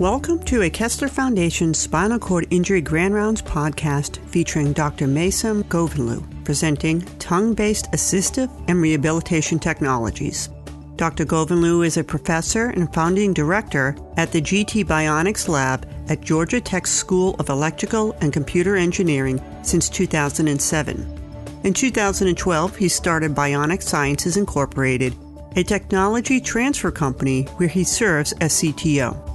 Welcome to a Kessler Foundation Spinal Cord Injury Grand Rounds podcast featuring Dr. Maysam Ghovanloo, presenting tongue based assistive and rehabilitation technologies. Dr. Ghovanloo is a professor and founding director at the GT Bionics Lab at Georgia Tech School of Electrical and Computer Engineering since 2007. In 2012, he started Bionic Sciences Incorporated, a technology transfer company where he serves as CTO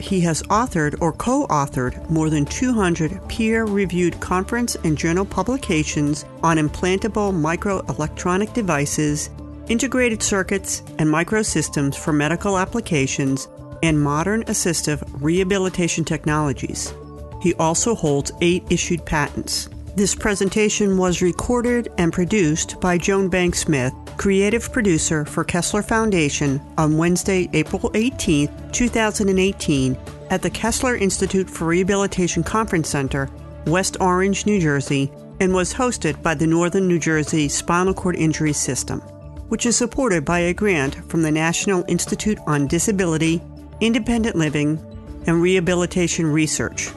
he has authored or co authored more than 200 peer reviewed conference and journal publications on implantable microelectronic devices, integrated circuits, and microsystems for medical applications, and modern assistive rehabilitation technologies. He also holds eight issued patents. This presentation was recorded and produced by Joan Bank Smith creative producer for Kessler Foundation on Wednesday, April 18, 2018, at the Kessler Institute for Rehabilitation Conference Center, West Orange, New Jersey, and was hosted by the Northern New Jersey Spinal Cord Injury System, which is supported by a grant from the National Institute on Disability, Independent Living, and Rehabilitation Research.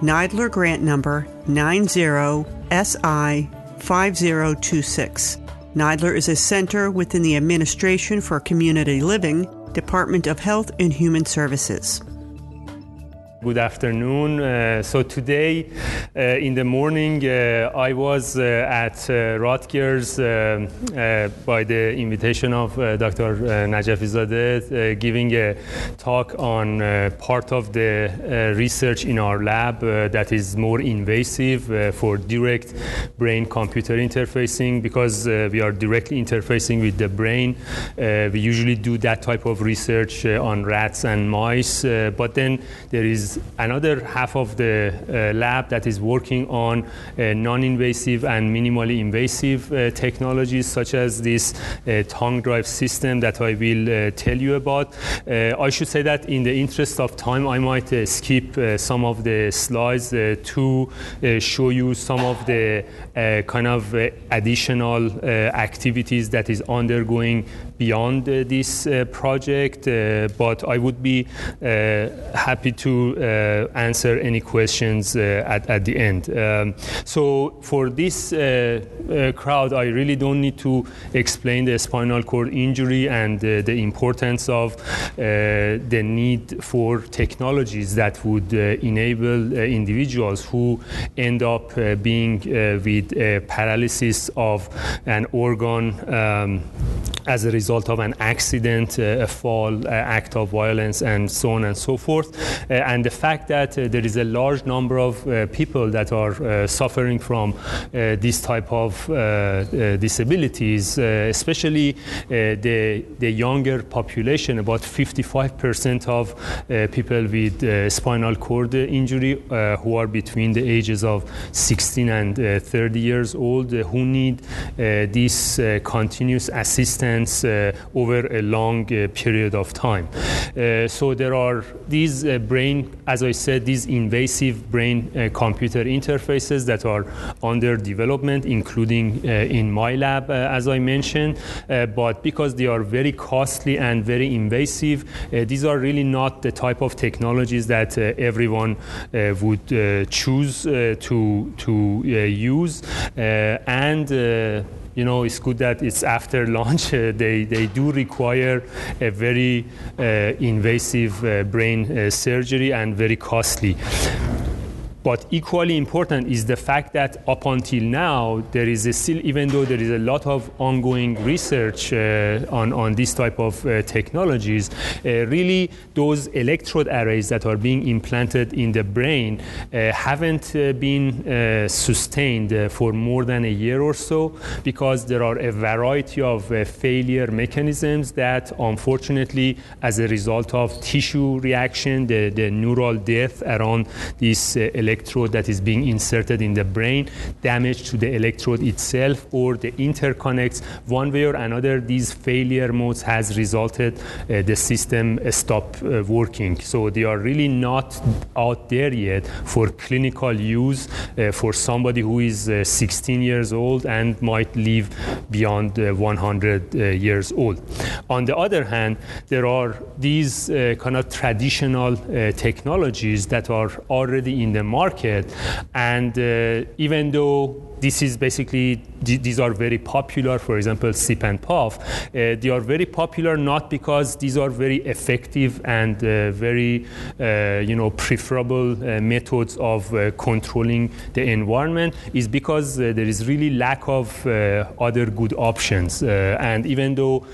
NIDILRR grant number 90 SI 5026. NIDILRR is a center within the Administration for Community Living, Department of Health and Human Services. Good afternoon. Uh, so today uh, in the morning, uh, I was uh, at uh, Rutgers uh, by the invitation of Dr. Najafizadeh, giving a talk on part of the research in our lab that is more invasive for direct brain-computer interfacing. Because we are directly interfacing with the brain, we usually do that type of research on rats and mice. but then there is another half of the uh, lab that is working on uh, non-invasive and minimally invasive uh, technologies such as this uh, tongue drive system that I will uh, tell you about. Uh, I should say that in the interest of time, I might skip some of the slides to show you some of the kind of additional activities that is undergoing beyond uh, this uh, project, uh, but I would be happy to uh, answer any questions uh, at, at the end. Um, so for this uh, crowd, I really don't need to explain the spinal cord injury and the importance of the need for technologies that would enable individuals who end up being with paralysis of an organ um, as a result of an accident, uh, a fall, uh, act of violence, and so on and so forth. Uh, and the fact that uh, there is a large number of uh, people that are uh, suffering from this type of disabilities, especially the, the younger population, about 55% of people with spinal cord injury who are between the ages of 16 and 30 years old who need this continuous assistance Uh, over a long uh, period of time. Uh, so there are these brain, as I said, these invasive brain uh, computer interfaces that are under development, including uh, in my lab, uh, as I mentioned. Uh, but because they are very costly and very invasive, uh, these are really not the type of technologies that everyone would choose to, to use. and you know, it's good that it's after launch. Uh, they, they do require a very uh, invasive uh, brain surgery and very costly. But equally important is the fact that up until now, there is still, even though there is a lot of ongoing research uh, on, on this type of uh, technologies, uh, really those electrode arrays that are being implanted in the brain uh, haven't uh, been uh, sustained for more than a year or so because there are a variety of failure mechanisms that unfortunately, as a result of tissue reaction, the, the neural death around this electrode electrode that is being inserted in the brain, damage to the electrode itself, or the interconnects. One way or another, these failure modes has resulted uh, the system stop uh, working. So they are really not out there yet for clinical use uh, for somebody who is uh, 16 years old and might live beyond uh, 100 years old. On the other hand, there are these kind of traditional technologies that are already in the market, and uh, even though this is basically these are very popular for example sip and puff. Uh, they are very popular not because these are very effective and uh, very uh, you know preferable uh, methods of uh, controlling the environment. Is because there is really lack of other good options. And even though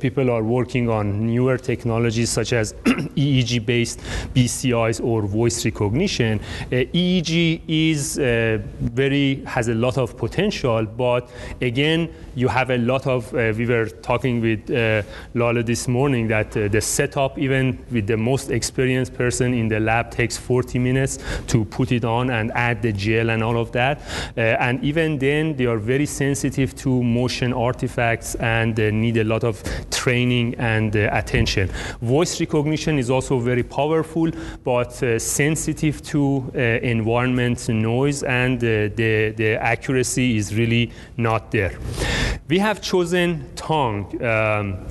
people are working on newer technologies such as EEG based BCIs or voice recognition EEG is very has a lot lot of potential, but again, you have a lot of, uh, we were talking with uh, Laleh this morning that uh, the setup, even with the most experienced person in the lab, takes 40 minutes to put it on and add the gel and all of that. Uh, and even then, they are very sensitive to motion artifacts and need a lot of training and uh, attention. Voice recognition is also very powerful, but uh, sensitive to environment noise and the, the accuracy is really not there. We have chosen tongue. Um,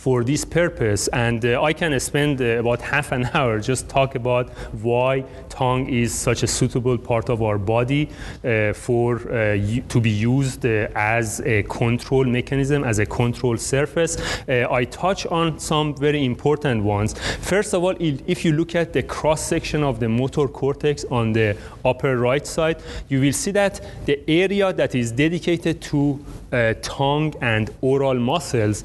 for this purpose. And uh, I can spend uh, about half an hour just talk about why tongue is such a suitable part of our body uh, for uh, to be used uh, as a control mechanism, as a control surface. Uh, I touch on some very important ones. First of all, if you look at the cross section of the motor cortex on the upper right side, you will see that the area that is dedicated to uh, tongue and oral muscles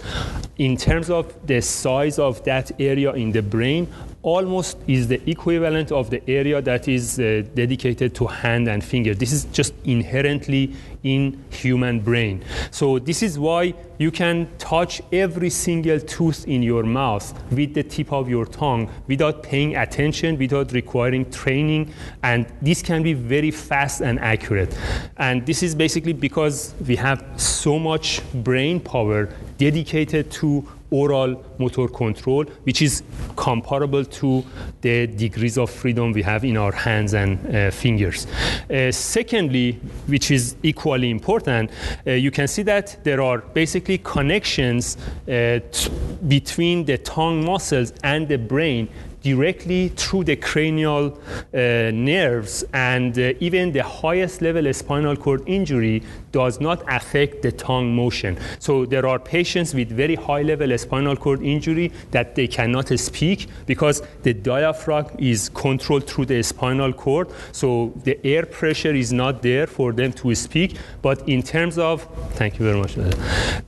in terms of the size of that area in the brain almost is the equivalent of the area that is uh, dedicated to hand and finger. This is just inherently in human brain. So this is why you can touch every single tooth in your mouth with the tip of your tongue without paying attention, without requiring training, and this can be very fast and accurate. And this is basically because we have so much brain power dedicated to oral motor control, which is comparable to the degrees of freedom we have in our hands and uh, fingers. Uh, secondly, which is equally important, uh, you can see that there are basically connections uh, t- between the tongue muscles and the brain directly through the cranial uh, nerves, and uh, even the highest level spinal cord injury does not affect the tongue motion. So there are patients with very high level spinal cord injury that they cannot speak because the diaphragm is controlled through the spinal cord. So the air pressure is not there for them to speak. But in terms of, thank you very much.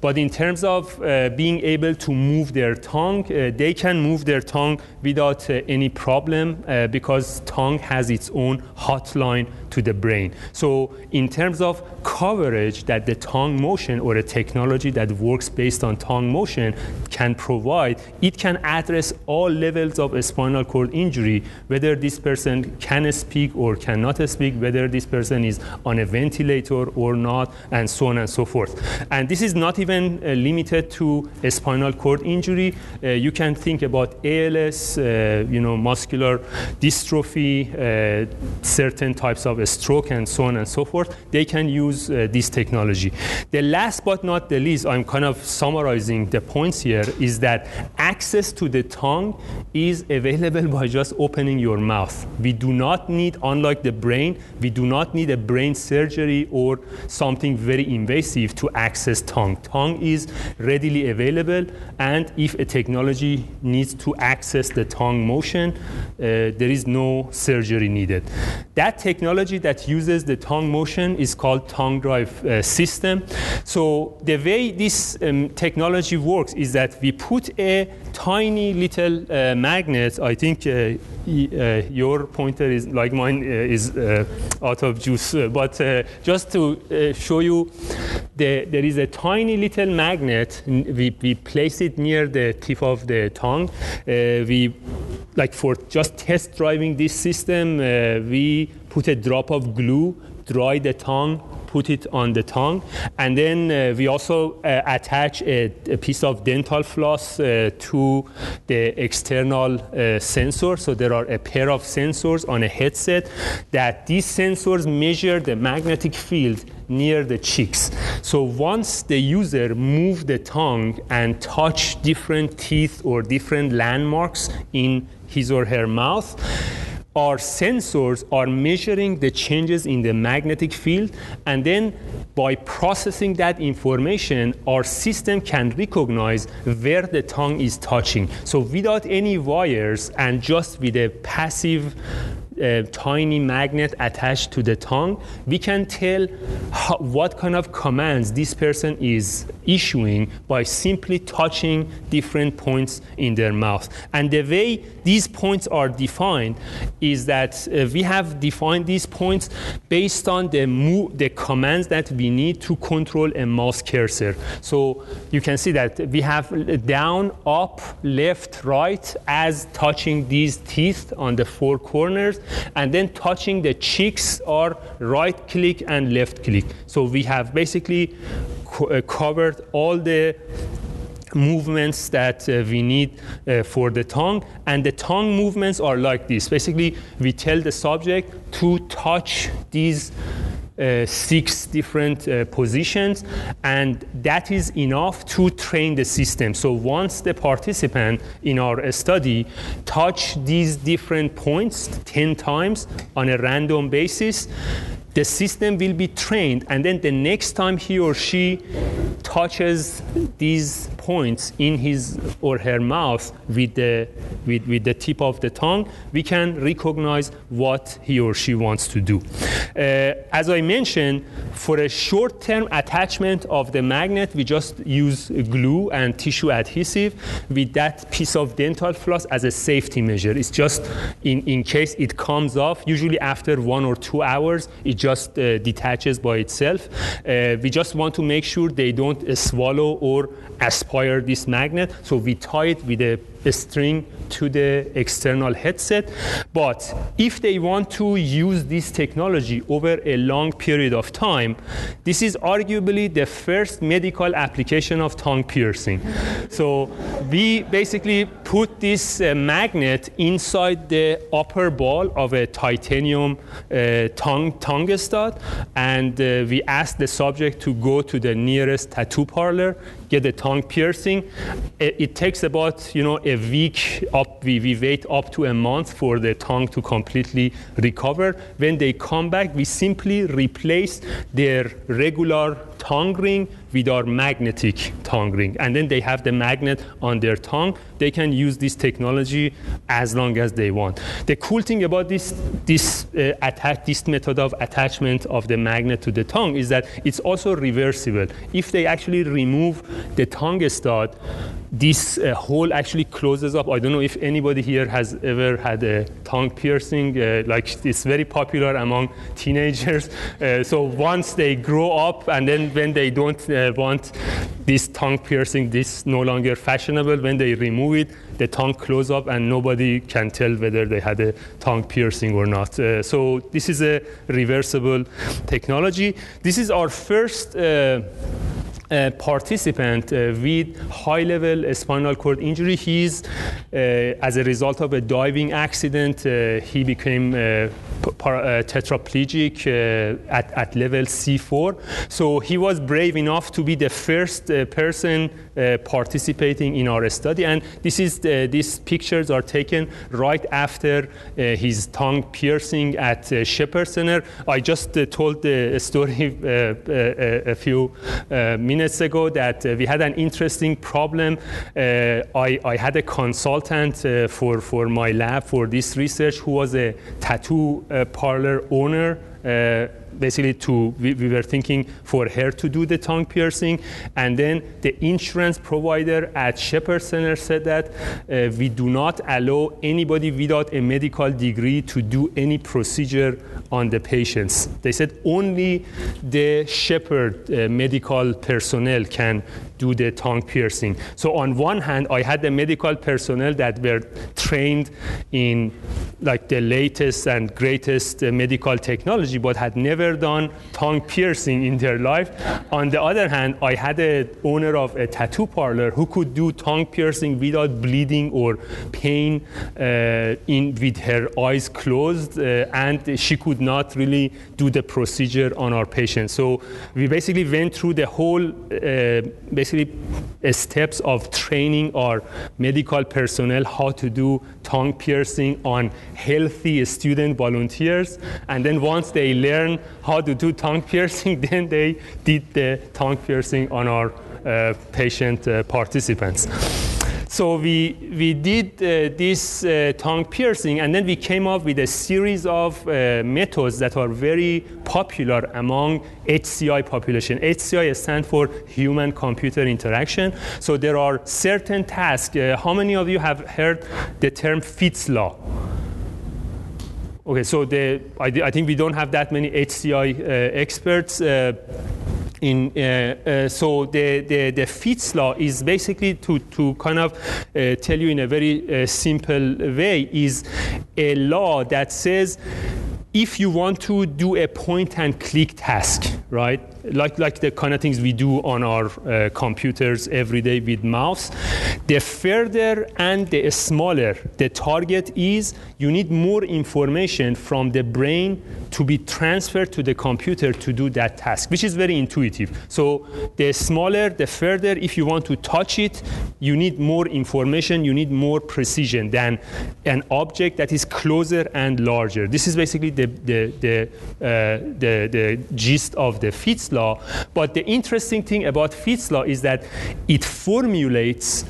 But in terms of uh, being able to move their tongue, uh, they can move their tongue without uh, any problem uh, because tongue has its own hotline to the brain. So in terms of coverage that the tongue motion or a technology that works based on tongue motion can provide, it can address all levels of spinal cord injury, whether this person can speak or cannot speak, whether this person is on a ventilator or not, and so on and so forth. And this is not even uh, limited to a spinal cord injury. Uh, you can think about ALS, uh, you know, muscular dystrophy, uh, certain types of stroke, and so on and so forth. They can use uh, this technology. The last but not the least, I'm kind of summarizing the points here, is that access to the tongue is available by just opening your mouth. We do not need, unlike the brain, we do not need a brain surgery or something very invasive to access tongue. Tongue is readily available, and if a technology needs to access the tongue motion, uh, there is no surgery needed. That technology that uses the tongue motion is called tongue drive uh, system. So the way this um, technology works is that we put a tiny little uh, magnet. I think uh, uh your pointer is like mine uh, is uh, out of juice, but just to show you, the, there is a tiny little magnet. We, we place it near the tip of the tongue. we like for just test driving this system, we put a drop of glue, dry the tongue, put it on the tongue. And then uh, we also uh, attach a, a, piece of dental floss uh, to the external sensor. So there are a pair of sensors on a headset that these sensors measure the magnetic field near the cheeks. So once the user move the tongue and touch different teeth or different landmarks in his or her mouth, our sensors are measuring the changes in the magnetic field and then by processing that information our system can recognize where the tongue is touching. So without any wires and just with a passive a tiny magnet attached to the tongue, we can tell how, what kind of commands this person is issuing by simply touching different points in their mouth. And the way these points are defined is that uh, we have defined these points based on the, the commands that we need to control a mouse cursor. So you can see that we have down, up, left, right as touching these teeth on the four corners and then touching the cheeks are right click and left click. So we have basically co- uh, covered all the movements that uh, we need uh, for the tongue and the tongue movements are like this basically we tell the subject to touch these six different uh, positions, and that is enough to train the system. So once the participant in our study touch these different points 10 times on a random basis, the system will be trained, and then the next time he or she touches these points in his or her mouth with the, with, with the tip of the tongue, we can recognize what he or she wants to do. Uh, as I mentioned, for a short term attachment of the magnet, we just use glue and tissue adhesive with that piece of dental floss as a safety measure. It's just in, in case it comes off, usually after one or two hours, it just uh, detaches by itself. Uh, we just want to make sure they don't don't swallow or aspire this magnet. So we tie it with a string to the external headset. But if they want to use this technology over a long period of time, this is arguably the first medical application of tongue piercing. So we basically put this uh, magnet inside the upper ball of a titanium uh, tongue tongue stud, and uh, we ask the subject to go to the nearest tattoo parlor, get a tongue piercing. It, it takes about you know a week up, we, we wait up to a month for the tongue to completely recover. When they come back, we simply replace their regular tongue ring with our magnetic tongue ring. And then they have the magnet on their tongue. They can use this technology as long as they want. The cool thing about this, this, uh, attack, this method of attachment of the magnet to the tongue is that it's also reversible. If they actually remove the tongue stud, this uh, hole actually closes up. I don't know if anybody here has ever had a tongue piercing. Uh, like it's very popular among teenagers. Uh, so once they grow up and then when they don't uh, want this tongue piercing, this no longer fashionable. When they remove it, the tongue close up and nobody can tell whether they had a tongue piercing or not. Uh, so this is a reversible technology. This is our first uh, participant uh, with high level spinal cord injury. He's, uh, as a result of a diving accident, uh, he became uh, uh, tetraplegic at, at level C4. So he was brave enough to be the first person Uh, participating in our study. And this is the, these pictures are taken right after uh, his tongue piercing at Shepherd Center. I just told the story a few minutes ago that uh, we had an interesting problem. Uh, I, I, had a consultant uh, for, for my lab for this research who was a tattoo parlor owner basically to we, we, were thinking for her to do the tongue piercing and then the insurance provider at shepherd center said that uh, we do not allow anybody without a medical degree to do any procedure on the patients they said only the shepherd uh, medical personnel can do the tongue piercing. So on one hand, I had the medical personnel that were trained in like the latest and greatest uh, medical technology, but had never done tongue piercing in their life. On the other hand, I had a owner of a tattoo parlor who could do tongue piercing without bleeding or pain uh, in with her eyes closed, uh, and she could not really do the procedure on our patients. So we basically went through the whole uh, basically steps of training our medical personnel how to do tongue piercing on healthy student volunteers. And then once they learn how to do tongue piercing, then they did the tongue piercing on our uh, patient uh, participants. So we, we did uh, this uh, tongue piercing, and then we came up with a series of uh, methods that are very popular among HCI population. HCI stands for human computer interaction. So there are certain tasks. How many of you have heard the term Fitts law? Okay, so the, I, I, think we don't have that many HCI uh, experts. Uh, in, uh, uh, so the, the, the Fitts law is basically to, to kind of uh, tell you in a very uh, simple way is a law that says if you want to do a point and click task, right? Like, like the kind of things we do on our uh, computers every day with mouse, the further and the smaller the target is, you need more information from the brain to be transferred to the computer to do that task, which is very intuitive. So the smaller, the further, if you want to touch it, you need more information, you need more precision than an object that is closer and larger. This is basically the, the, the, uh, the, the gist of the Fitts law. But the interesting thing about Fitts law is that it formulates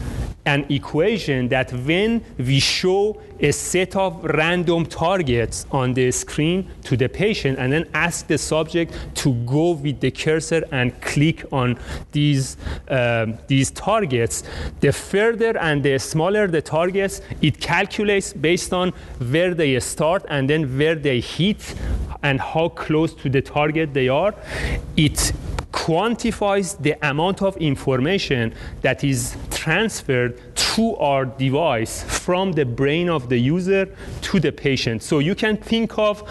an equation that when we show a set of random targets on the screen to the patient and then ask the subject to go with the cursor and click on these, um, these targets, the further and the smaller the targets, it calculates based on where they start and then where they hit and how close to the target they are. It quantifies the amount of information that is transferred to our device from the brain of the user to the patient. So you can think of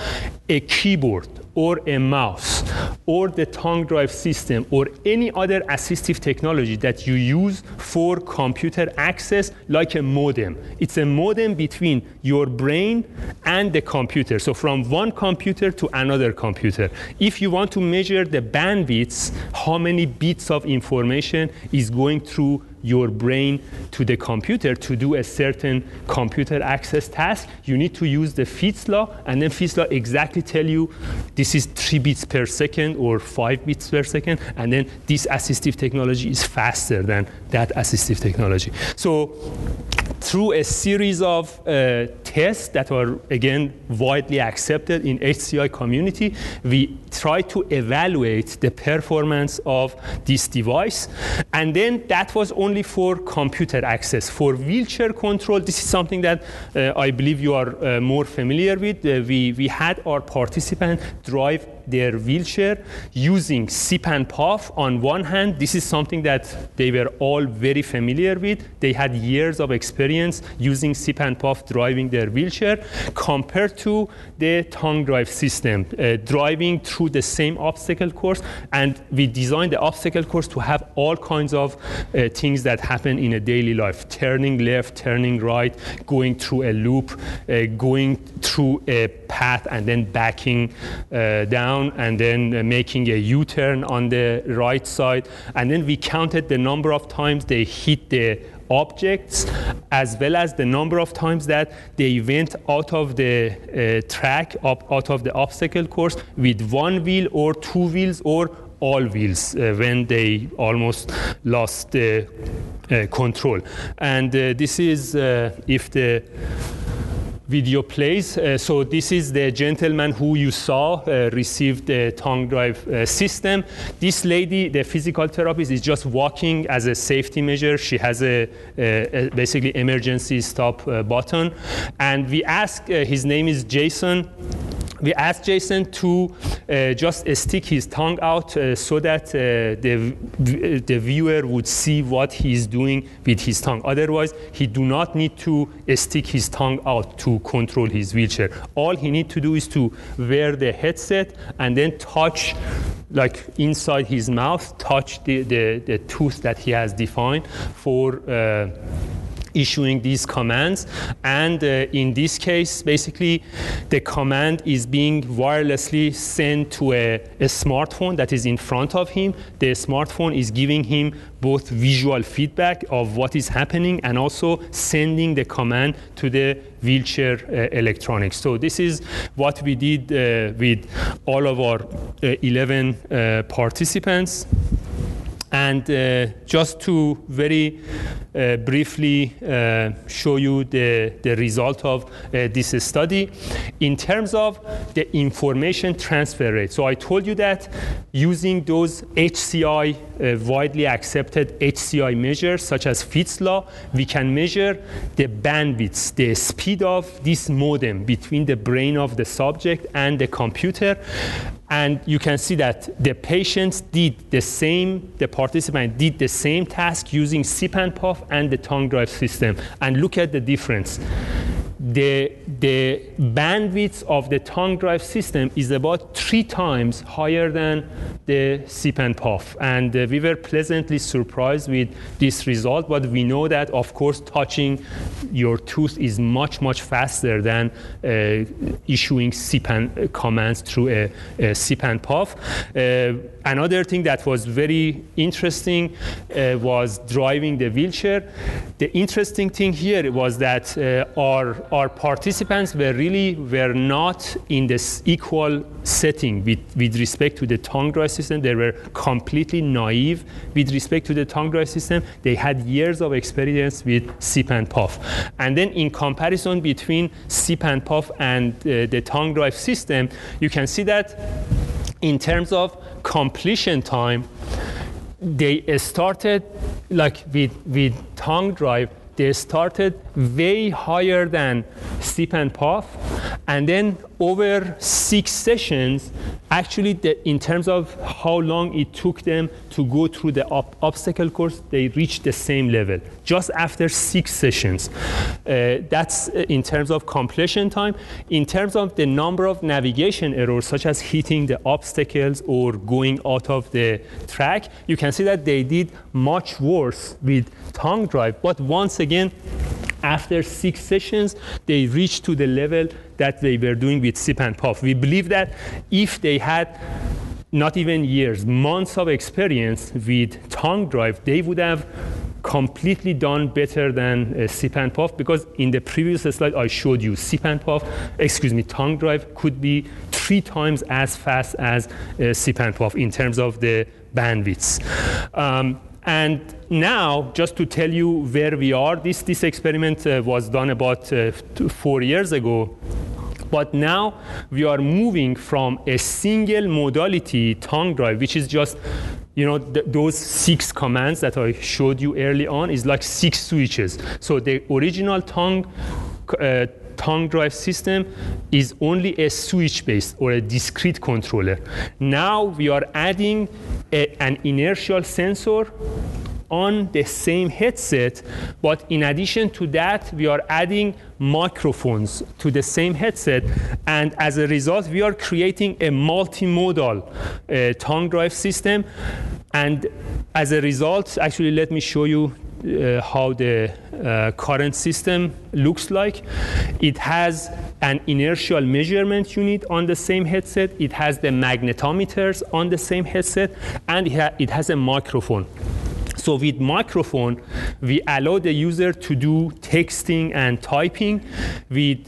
a keyboard or a mouse or the tongue drive system or any other assistive technology that you use for computer access like a modem. It's a modem between your brain and the computer. So from one computer to another computer. If you want to measure the bandwidths, how many bits of information is going through your brain to the computer to do a certain computer access task, you need to use the Fitts law, and then Fitts law exactly tell you this is three bits per second or five bits per second, and then this assistive technology is faster than that assistive technology. So through a series of uh, tests that are again widely accepted in HCI community, we try to evaluate the performance of this device. And then that was only for computer access. For wheelchair control, this is something that uh, I believe you are uh, more familiar with. Uh, we, we had our participant drive their wheelchair using SIP and puff. On one hand, this is something that they were all very familiar with. They had years of experience using SIP and puff driving their wheelchair compared to the tongue drive system, uh, driving through the same obstacle course. And we designed the obstacle course to have all kinds of uh, things that happen in a daily life turning left, turning right, going through a loop, uh, going through a path, and then backing uh, down down and then uh, making a U-turn on the right side. And then we counted the number of times they hit the objects as well as the number of times that they went out of the uh, track, up, out of the obstacle course with one wheel or two wheels or all wheels uh, when they almost lost the uh, control. And uh, this is uh, if the video plays. Uh, so this is the gentleman who you saw uh, received the tongue drive uh, system. This lady, the physical therapist, is just walking as a safety measure. She has a, a, a basically emergency stop uh, button. And we ask, uh, his name is Jason we asked Jason to uh, just uh, stick his tongue out uh, so that uh, the, the viewer would see what he's doing with his tongue. Otherwise, he do not need to uh, stick his tongue out to control his wheelchair. All he need to do is to wear the headset and then touch like inside his mouth, touch the, the, the tooth that he has defined for uh, issuing these commands. And uh, in this case, basically, the command is being wirelessly sent to a, a, smartphone that is in front of him. The smartphone is giving him both visual feedback of what is happening and also sending the command to the wheelchair uh, electronics. So this is what we did uh, with all of our uh, 11 uh, participants. And uh, just to very uh, briefly uh, show you the, the result of uh, this study, in terms of the information transfer rate. So I told you that using those HCI, uh, widely accepted HCI measures, such as Fitts law, we can measure the bandwidth, the speed of this modem between the brain of the subject and the computer. And you can see that the patients did the same, the participant did the same task using SIP and and the tongue drive system. And look at the difference the, the bandwidth of the tongue drive system is about three times higher than the SIP and puff. And uh, we were pleasantly surprised with this result, but we know that, of course, touching your tooth is much, much faster than uh, issuing SIP and uh, commands through a, a SIP and puff. Uh, another thing that was very interesting uh, was driving the wheelchair. The interesting thing here was that uh, our our participants were really were not in this equal setting with, with respect to the tongue drive system. They were completely naive with respect to the tongue drive system. They had years of experience with SIP and puff. And then in comparison between SIP and puff and uh, the tongue drive system, you can see that in terms of completion time, they started like with, with tongue drive they started way higher than SIP and puff. And then over six sessions, actually, the, in terms of how long it took them to go through the op- obstacle course, they reached the same level just after six sessions. Uh, that's uh, in terms of completion time. In terms of the number of navigation errors, such as hitting the obstacles or going out of the track, you can see that they did much worse with tongue drive. But once again, after six sessions, they reached to the level that they were doing with SIP and puff We believe that if they had not even years, months of experience with tongue drive, they would have completely done better than uh, SIP and because in the previous slide I showed you SIP and excuse me, tongue drive could be three times as fast as uh, SIP and in terms of the bandwidths. Um, and now, just to tell you where we are, this, this experiment uh, was done about uh, two, four years ago. But now we are moving from a single modality tongue drive, which is just you know, th- those six commands that I showed you early on is like six switches. So the original tongue uh, tongue drive system is only a switch based or a discrete controller. Now we are adding a, an inertial sensor on the same headset, but in addition to that, we are adding microphones to the same headset, and as a result, we are creating a multimodal uh, tongue drive system. And as a result, actually, let me show you uh, how the uh, current system looks like. It has an inertial measurement unit on the same headset, it has the magnetometers on the same headset, and it, ha- it has a microphone. So with microphone, we allow the user to do texting and typing. With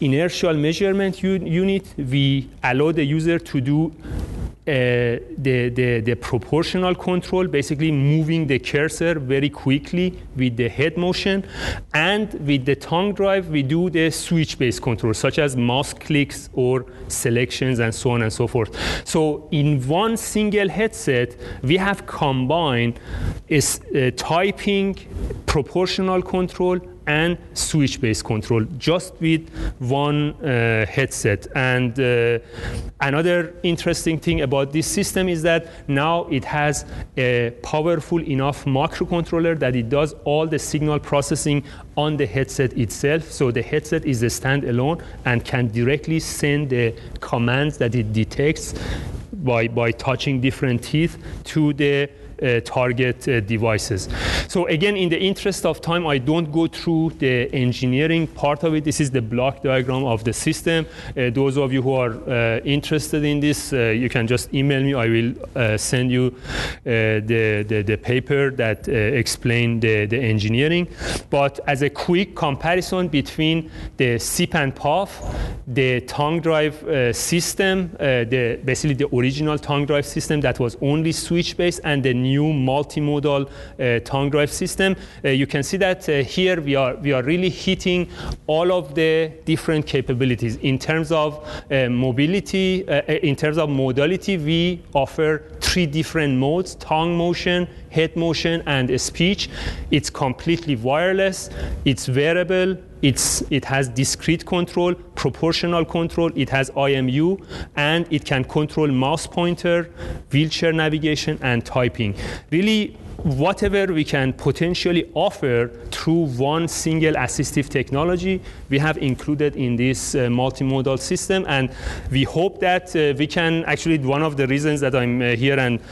inertial measurement unit, we allow the user to do the, the, the proportional control, basically moving the cursor very quickly with the head motion. And with the tongue drive, we do the switch-based control, such as mouse clicks or selections and so on and so forth. So in one single headset, we have combined is, uh, typing, proportional control, and switch-based control just with one uh, headset. And uh, another interesting thing about this system is that now it has a powerful enough microcontroller that it does all the signal processing on the headset itself. So the headset is a standalone and can directly send the commands that it detects by, by touching different teeth to the target uh, devices. So again, in the interest of time, I don't go through the engineering part of it. This is the block diagram of the system. Uh, those of you who are interested in this, you can just email me. I will send you the, the, the, paper that explain the, the engineering. But as a quick comparison between the SIP and puff, the tongue drive uh, system, uh, the, basically the original tongue drive system that was only switch-based, and the new multimodal uh, tongue drive system. Uh, you can see that uh, here we are, we are really hitting all of the different capabilities. In terms of mobility, in terms of modality, we offer three different modes, tongue motion, head motion, and speech. It's completely wireless, it's wearable, it's, it has discrete control, proportional control, it has IMU, and it can control mouse pointer, wheelchair navigation, and typing. Really whatever we can potentially offer through one single assistive technology, we have included in this uh, multimodal system. And we hope that uh, we can actually, one of the reasons that I'm uh, here and uh,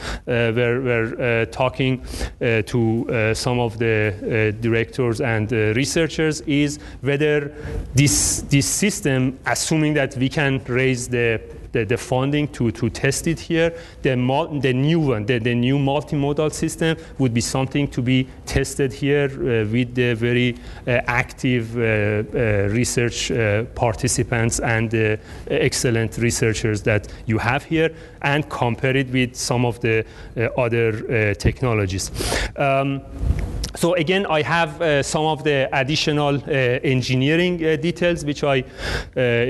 we're, we're uh, talking uh, to some of the directors and researchers is whether this, this system, assuming that we can raise the the, the funding to, to test it here. The, the new one, the, the new multimodal system would be something to be tested here uh, with the very uh, active uh, uh research uh, participants and the excellent researchers that you have here and compare it with some of the uh, other technologies. Um, so again, I have uh, some of the additional uh, engineering uh, details which I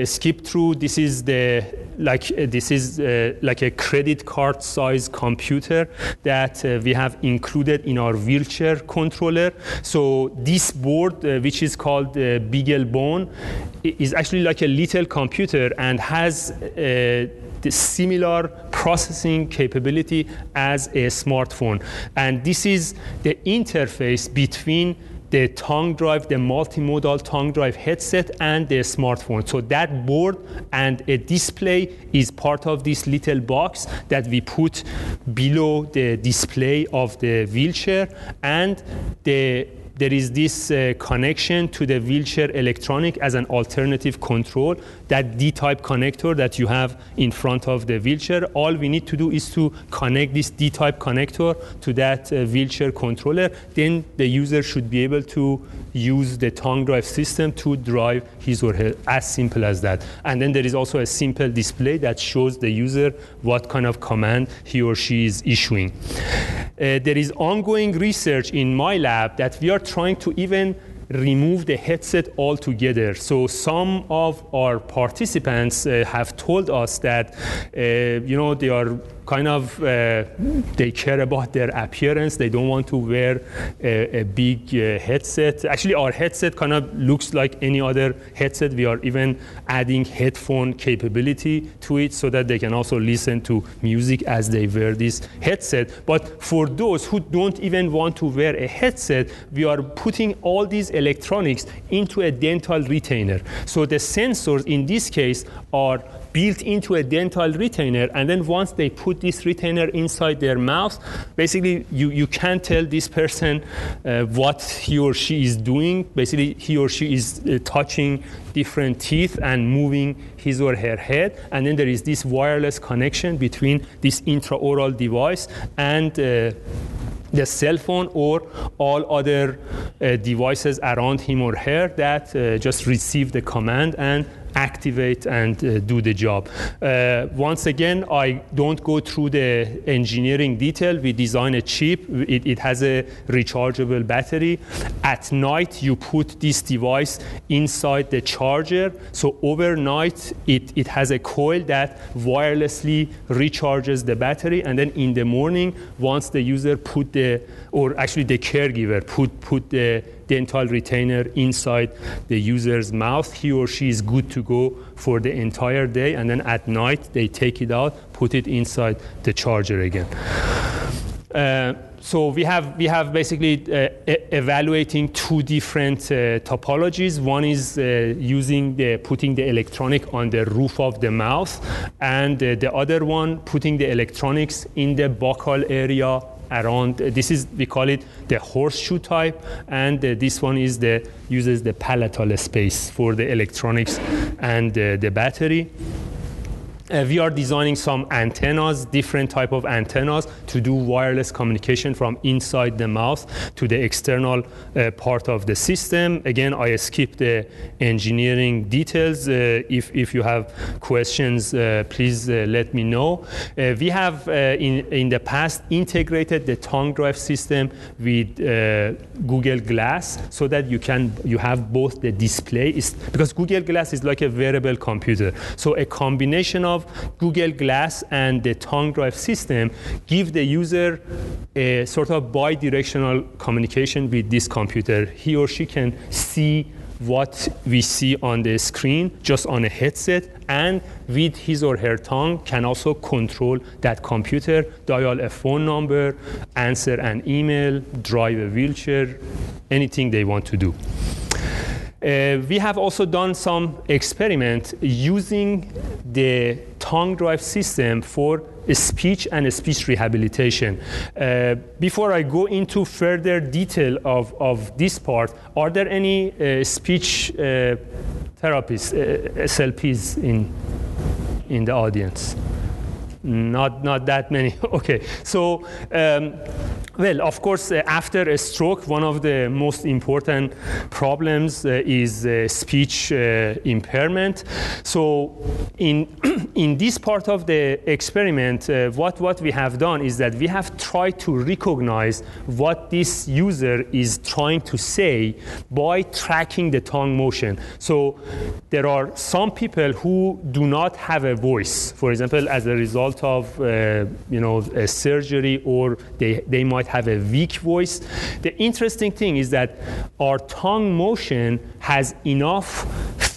skipped through. This is the like uh, this is uh, like a credit card size computer that uh, we have included in our wheelchair controller. So this board, uh, which is called uh, BeagleBone, is actually like a little computer and has uh, the similar processing capability as a smartphone. And this is the interface between the tongue drive, the multimodal tongue drive headset, and the smartphone. So that board and a display is part of this little box that we put below the display of the wheelchair, and the there is this uh, connection to the wheelchair electronic as an alternative control, that D-type connector that you have in front of the wheelchair. All we need to do is to connect this D-type connector to that uh, wheelchair controller. Then the user should be able to use the tongue drive system to drive his or her, as simple as that. And then there is also a simple display that shows the user what kind of command he or she is issuing. Uh, there is ongoing research in my lab that we are trying to even remove the headset altogether. So some of our participants uh, have told us that, uh, you know, they are kind of uh, they care about their appearance. They don't want to wear a, a big uh, headset. Actually, our headset kind of looks like any other headset. We are even adding headphone capability to it so that they can also listen to music as they wear this headset. But for those who don't even want to wear a headset, we are putting all these electronics into a dental retainer. So the sensors in this case are built into a dental retainer and then once they put this retainer inside their mouth basically you, you can't tell this person uh, what he or she is doing. Basically he or she is uh, touching different teeth and moving his or her head. And then there is this wireless connection between this intraoral device and uh, the cell phone or all other uh, devices around him or her that uh, just receive the command and activate and uh, do the job. Uh, once again, I don't go through the engineering detail. We design a chip. It, it has a rechargeable battery. At night, you put this device inside the charger. So overnight, it, it has a coil that wirelessly recharges the battery. And then in the morning, once the user put the, or actually the caregiver put, put the dental retainer inside the user's mouth, he or she is good to go for the entire day. And then at night, they take it out, put it inside the charger again. Uh, so we have we have basically uh, evaluating two different uh, topologies. One is uh, using the putting the electronic on the roof of the mouth, and uh, the other one putting the electronics in the buccal area around. this is we call it the horseshoe type, and uh, this one is the uses the palatal space for the electronics and the battery. Uh, we are designing some antennas, different type of antennas to do wireless communication from inside the mouth to the external uh, part of the system. Again, I skip the engineering details. Uh, if, if you have questions, uh, please uh, let me know. Uh, we have in, in the past integrated the tongue drive system with Google Glass so that you can you have both the display is, because Google Glass is like a wearable computer. So a combination of of Google Glass and the tongue drive system give the user a sort of bi-directional communication with this computer. He or she can see what we see on the screen just on a headset and with his or her tongue can also control that computer, dial a phone number, answer an email, drive a wheelchair, anything they want to do. Uh, we have also done some experiment using the tongue drive system for speech and speech rehabilitation. Uh, before I go into further detail of, of this part, are there any uh, speech uh, therapists, uh, SLPs in, in the audience? Not, not that many. okay, so um, well, of course, uh, after a stroke, one of the most important problems uh, is uh, speech uh, impairment. So, in in this part of the experiment, uh, what what we have done is that we have tried to recognize what this user is trying to say by tracking the tongue motion. So, there are some people who do not have a voice, for example, as a result of uh, you know a surgery, or they they might have a weak voice. The interesting thing is that our tongue motion has enough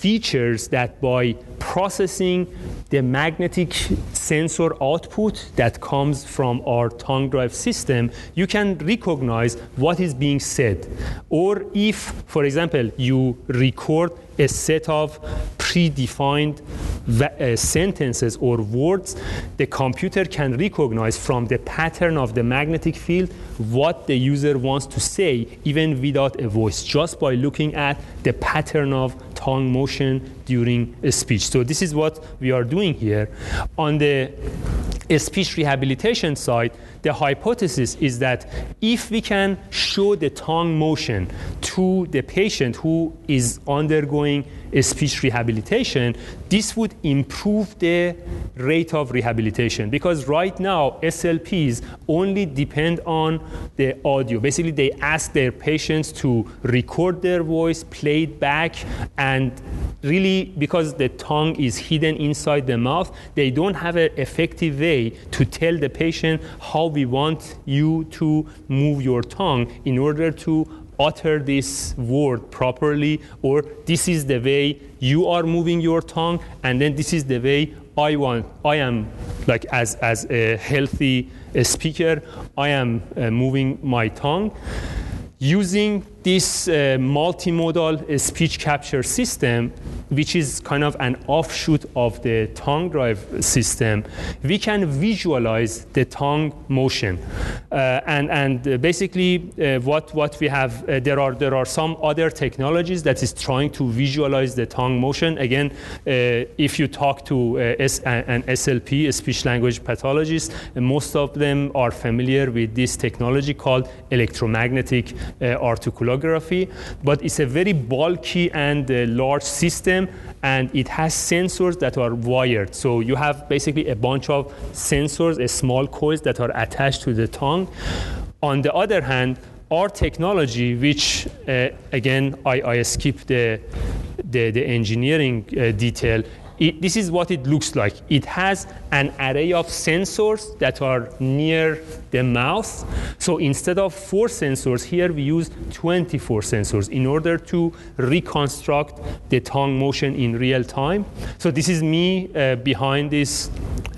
features that by processing the magnetic sensor output that comes from our tongue drive system, you can recognize what is being said. Or if, for example, you record a set of predefined uh, sentences or words, the computer can recognize from the pattern of the magnetic field what the user wants to say, even without a voice, just by looking at the pattern of tongue motion during a speech. So this is what we are doing here. On the speech rehabilitation side, the hypothesis is that if we can show the tongue motion to the patient who is undergoing a speech rehabilitation, this would improve the rate of rehabilitation because right now SLPs only depend on the audio. Basically, they ask their patients to record their voice, play it back, and really because the tongue is hidden inside the mouth, they don't have an effective way to tell the patient how we want you to move your tongue in order to utter this word properly, or this is the way you are moving your tongue, and then this is the way I want. I am like as as a healthy speaker, I am uh, moving my tongue using this uh, multimodal uh, speech capture system, which is kind of an offshoot of the tongue drive system, we can visualize the tongue motion. Uh, and and uh, basically, uh, what, what we have, uh, there, are, there are some other technologies that is trying to visualize the tongue motion. Again, if you talk to S- an SLP, a speech language pathologist, most of them are familiar with this technology called electromagnetic articulography but it's a very bulky and uh, large system, and it has sensors that are wired. So you have basically a bunch of sensors, a small coils that are attached to the tongue. On the other hand, our technology, which uh, again I, I skip the, the, the engineering uh, detail, it, this is what it looks like. It has an array of sensors that are near the mouth. So instead of four sensors, here we use 24 sensors in order to reconstruct the tongue motion in real time. So this is me uh, behind this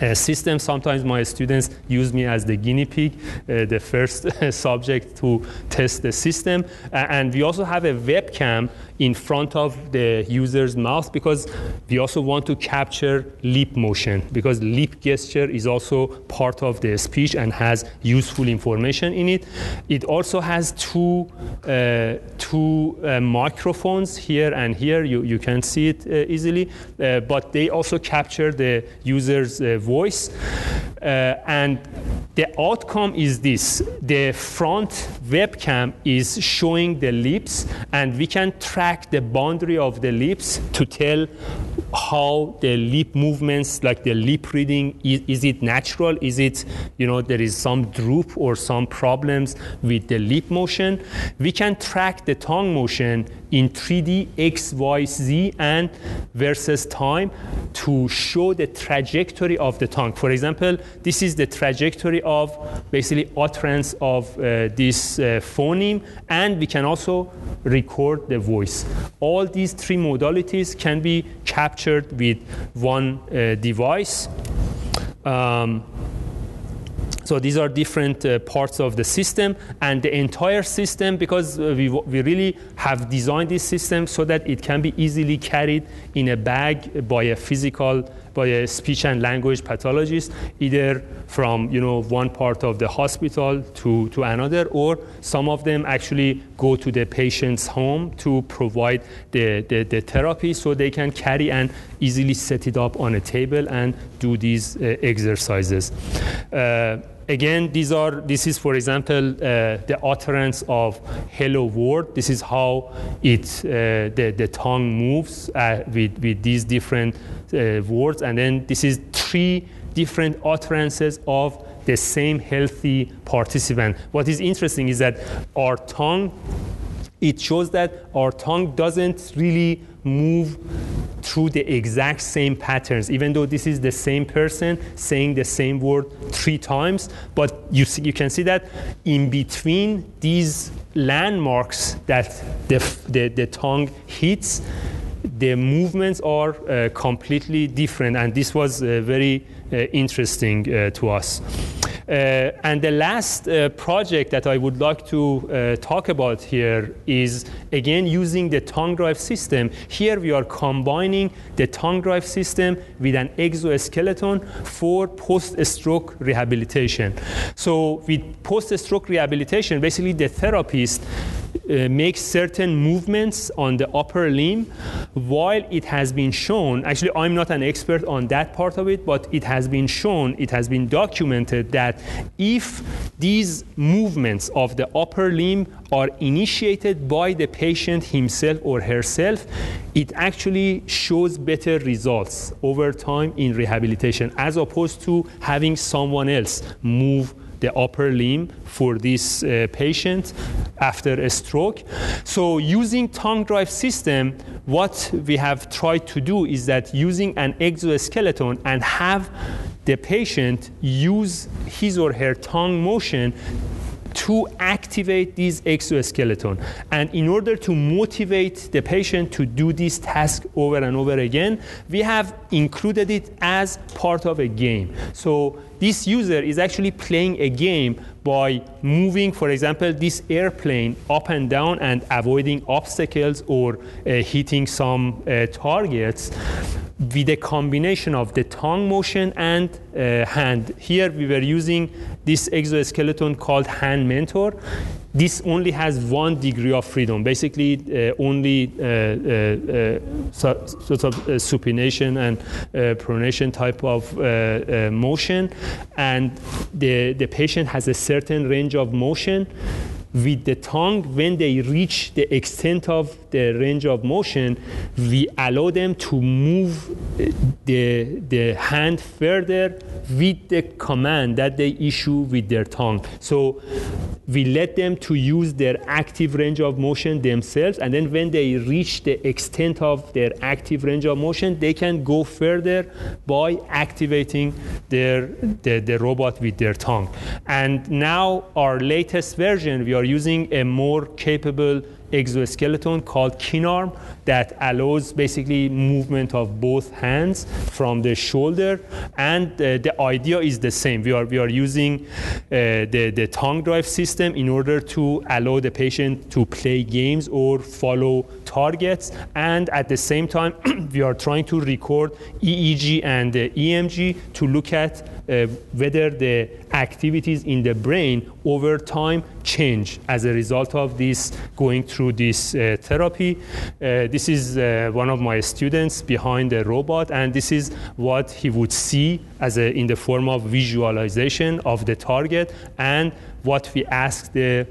uh, system. Sometimes my students use me as the guinea pig, uh, the first subject to test the system. and we also have a webcam in front of the user's mouth because we also want to capture lip motion because lip gesture is also part of the speech and has useful information in it. It also has two, uh, two uh, microphones here and here. You, you can see it uh, easily, uh, but they also capture the user's uh, voice. Uh, and the outcome is this the front webcam is showing the lips and we can track the boundary of the lips to tell how the lip movements like the lip reading is, is it natural is it you know there is some droop or some problems with the lip motion we can track the tongue motion in 3D X, Y, Z and versus time to show the trajectory of the tongue. For example, this is the trajectory of basically utterance of uh, this uh, phoneme and we can also record the voice. All these three modalities can be captured with one uh, device. Um, so these are different uh, parts of the system and the entire system because uh, we, we really have designed this system so that it can be easily carried in a bag by a physical by a speech and language pathologist, either from you know one part of the hospital to, to another, or some of them actually go to the patient's home to provide the, the, the therapy so they can carry and easily set it up on a table and do these uh, exercises. Uh, again, these are, this is, for example, uh, the utterance of hello world. This is how it, uh, the, the tongue moves uh, with, with these different uh, words. And then this is three different utterances of the same healthy participant. What is interesting is that our tongue, it shows that our tongue doesn't really move through the exact same patterns, even though this is the same person saying the same word three times. But you, see, you can see that in between these landmarks that the, the, the tongue hits, the movements are uh, completely different, and this was uh, very uh, interesting uh, to us. Uh, and the last uh, project that I would like to uh, talk about here is again using the tongue drive system. Here we are combining the tongue drive system with an exoskeleton for post-stroke rehabilitation. So with post-stroke rehabilitation, basically the therapist uh, makes certain movements on the upper limb while it has been shown actually i'm not an expert on that part of it but it has been shown it has been documented that if these movements of the upper limb are initiated by the patient himself or herself it actually shows better results over time in rehabilitation as opposed to having someone else move the upper limb for this uh, patient after a stroke. So using tongue drive system, what we have tried to do is that using an exoskeleton and have the patient use his or her tongue motion to activate this exoskeleton. And in order to motivate the patient to do this task over and over again, we have included it as part of a game. So this user is actually playing a game by moving, for example, this airplane up and down and avoiding obstacles or uh, hitting some uh, targets with a combination of the tongue motion and uh, hand. Here we were using this exoskeleton called Hand Mentor. This only has one degree of freedom, basically uh, only uh, uh, uh sort of uh, supination and pronation type of motion, and the, the patient has a certain range of motion with the tongue, when they reach the extent of the range of motion, we allow them to move uh, the, the hand further with the command that they issue with their tongue. So we let them to use their active range of motion themselves, and then when they reach the extent of their active range of motion, they can go further by activating their, the, the robot with their tongue. And now our latest version, we are using a more capable exoskeleton called KinArm that allows basically movement of both hands from the shoulder. And uh, the idea is the same. We are, we are using uh, the, the tongue drive system in order to allow the patient to play games or follow targets. And at the same time, we are trying to record EEG and EMG to look at uh, whether the activities in the brain over time change as a result of this going through this uh, therapy. Uh, this is uh, one of my students behind the robot, and this is what he would see as a, in the form of visualization of the target and what we ask the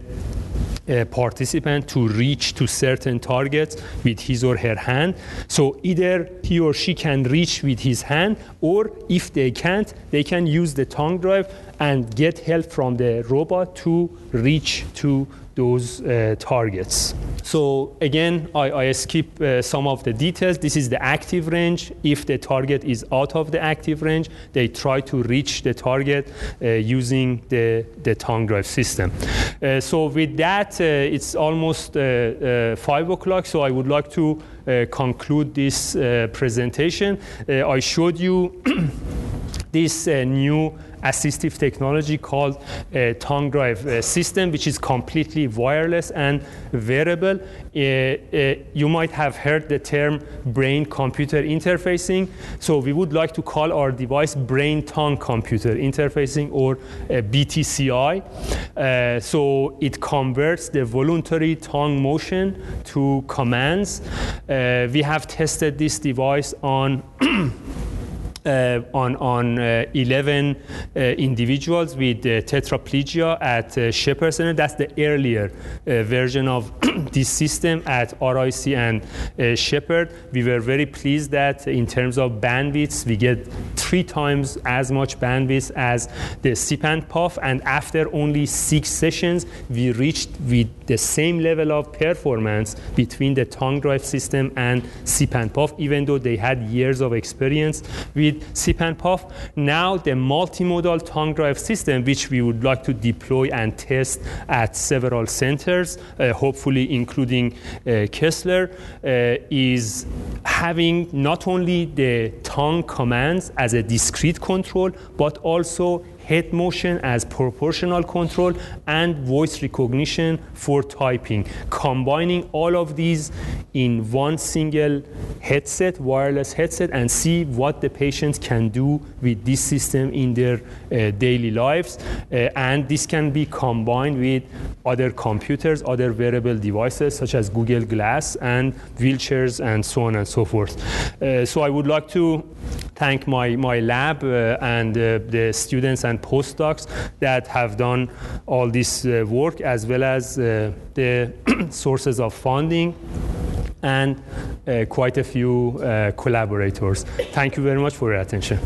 uh, participant to reach to certain targets with his or her hand. So either he or she can reach with his hand, or if they can't, they can use the tongue drive and get help from the robot to reach to those uh, targets. So again, I, I skip uh, some of the details. This is the active range. If the target is out of the active range, they try to reach the target uh, using the, the tongue drive system. Uh, so with that, uh, it's almost uh, five o'clock. So I would like to conclude this presentation. I showed you this new assistive technology called a tongue drive uh, system, which is completely wireless and wearable. Uh, uh, you might have heard the term brain computer interfacing. So we would like to call our device brain tongue computer interfacing or BTCI. Uh, so it converts the voluntary tongue motion to commands. Uh, we have tested this device on uh, Uh, on, on uh, 11 uh, individuals with uh, tetraplegia at uh, Shepherd Center. That's the earlier version of this system at RIC and Shepherd. We were very pleased that in terms of bandwidth, we get three times as much bandwidth as the sip and puff. And after only six sessions, we reached with the same level of performance between the tongue drive system and sip and puff, even though they had years of experience with with. Now the multimodal tongue drive system, which we would like to deploy and test at several centers, uh, hopefully including uh, Kessler, uh, is having not only the tongue commands as a discrete control, but also head motion as proportional control and voice recognition for typing. Combining all of these in one single headset, wireless headset, and see what the patients can do with this system in their uh, daily lives. Uh, and this can be combined with other computers, other wearable devices such as Google Glass and wheelchairs and so on and so forth. Uh, so I would like to thank my, my lab uh, and uh, the students and postdocs that have done all this uh, work as well as the sources of funding and quite a few uh, collaborators. Thank you very much for your attention.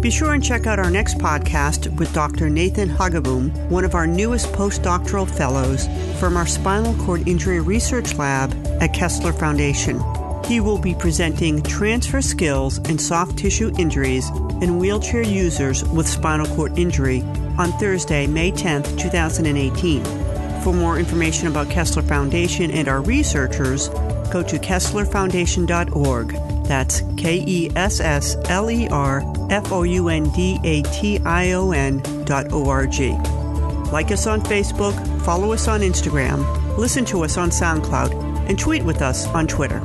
Be sure and check out our next podcast with Dr. Nathan Hogaboom, one of our newest postdoctoral fellows from our Spinal Cord Injury Research Lab at Kessler Foundation. He will be presenting transfer skills in soft tissue injuries in wheelchair users with spinal cord injury on Thursday, May 10, 2018. For more information about Kessler Foundation and our researchers, go to KesslerFoundation.org. That's K E S S L E R F O U N D A T I O N dot O R G. Like us on Facebook, follow us on Instagram, listen to us on SoundCloud, and tweet with us on Twitter.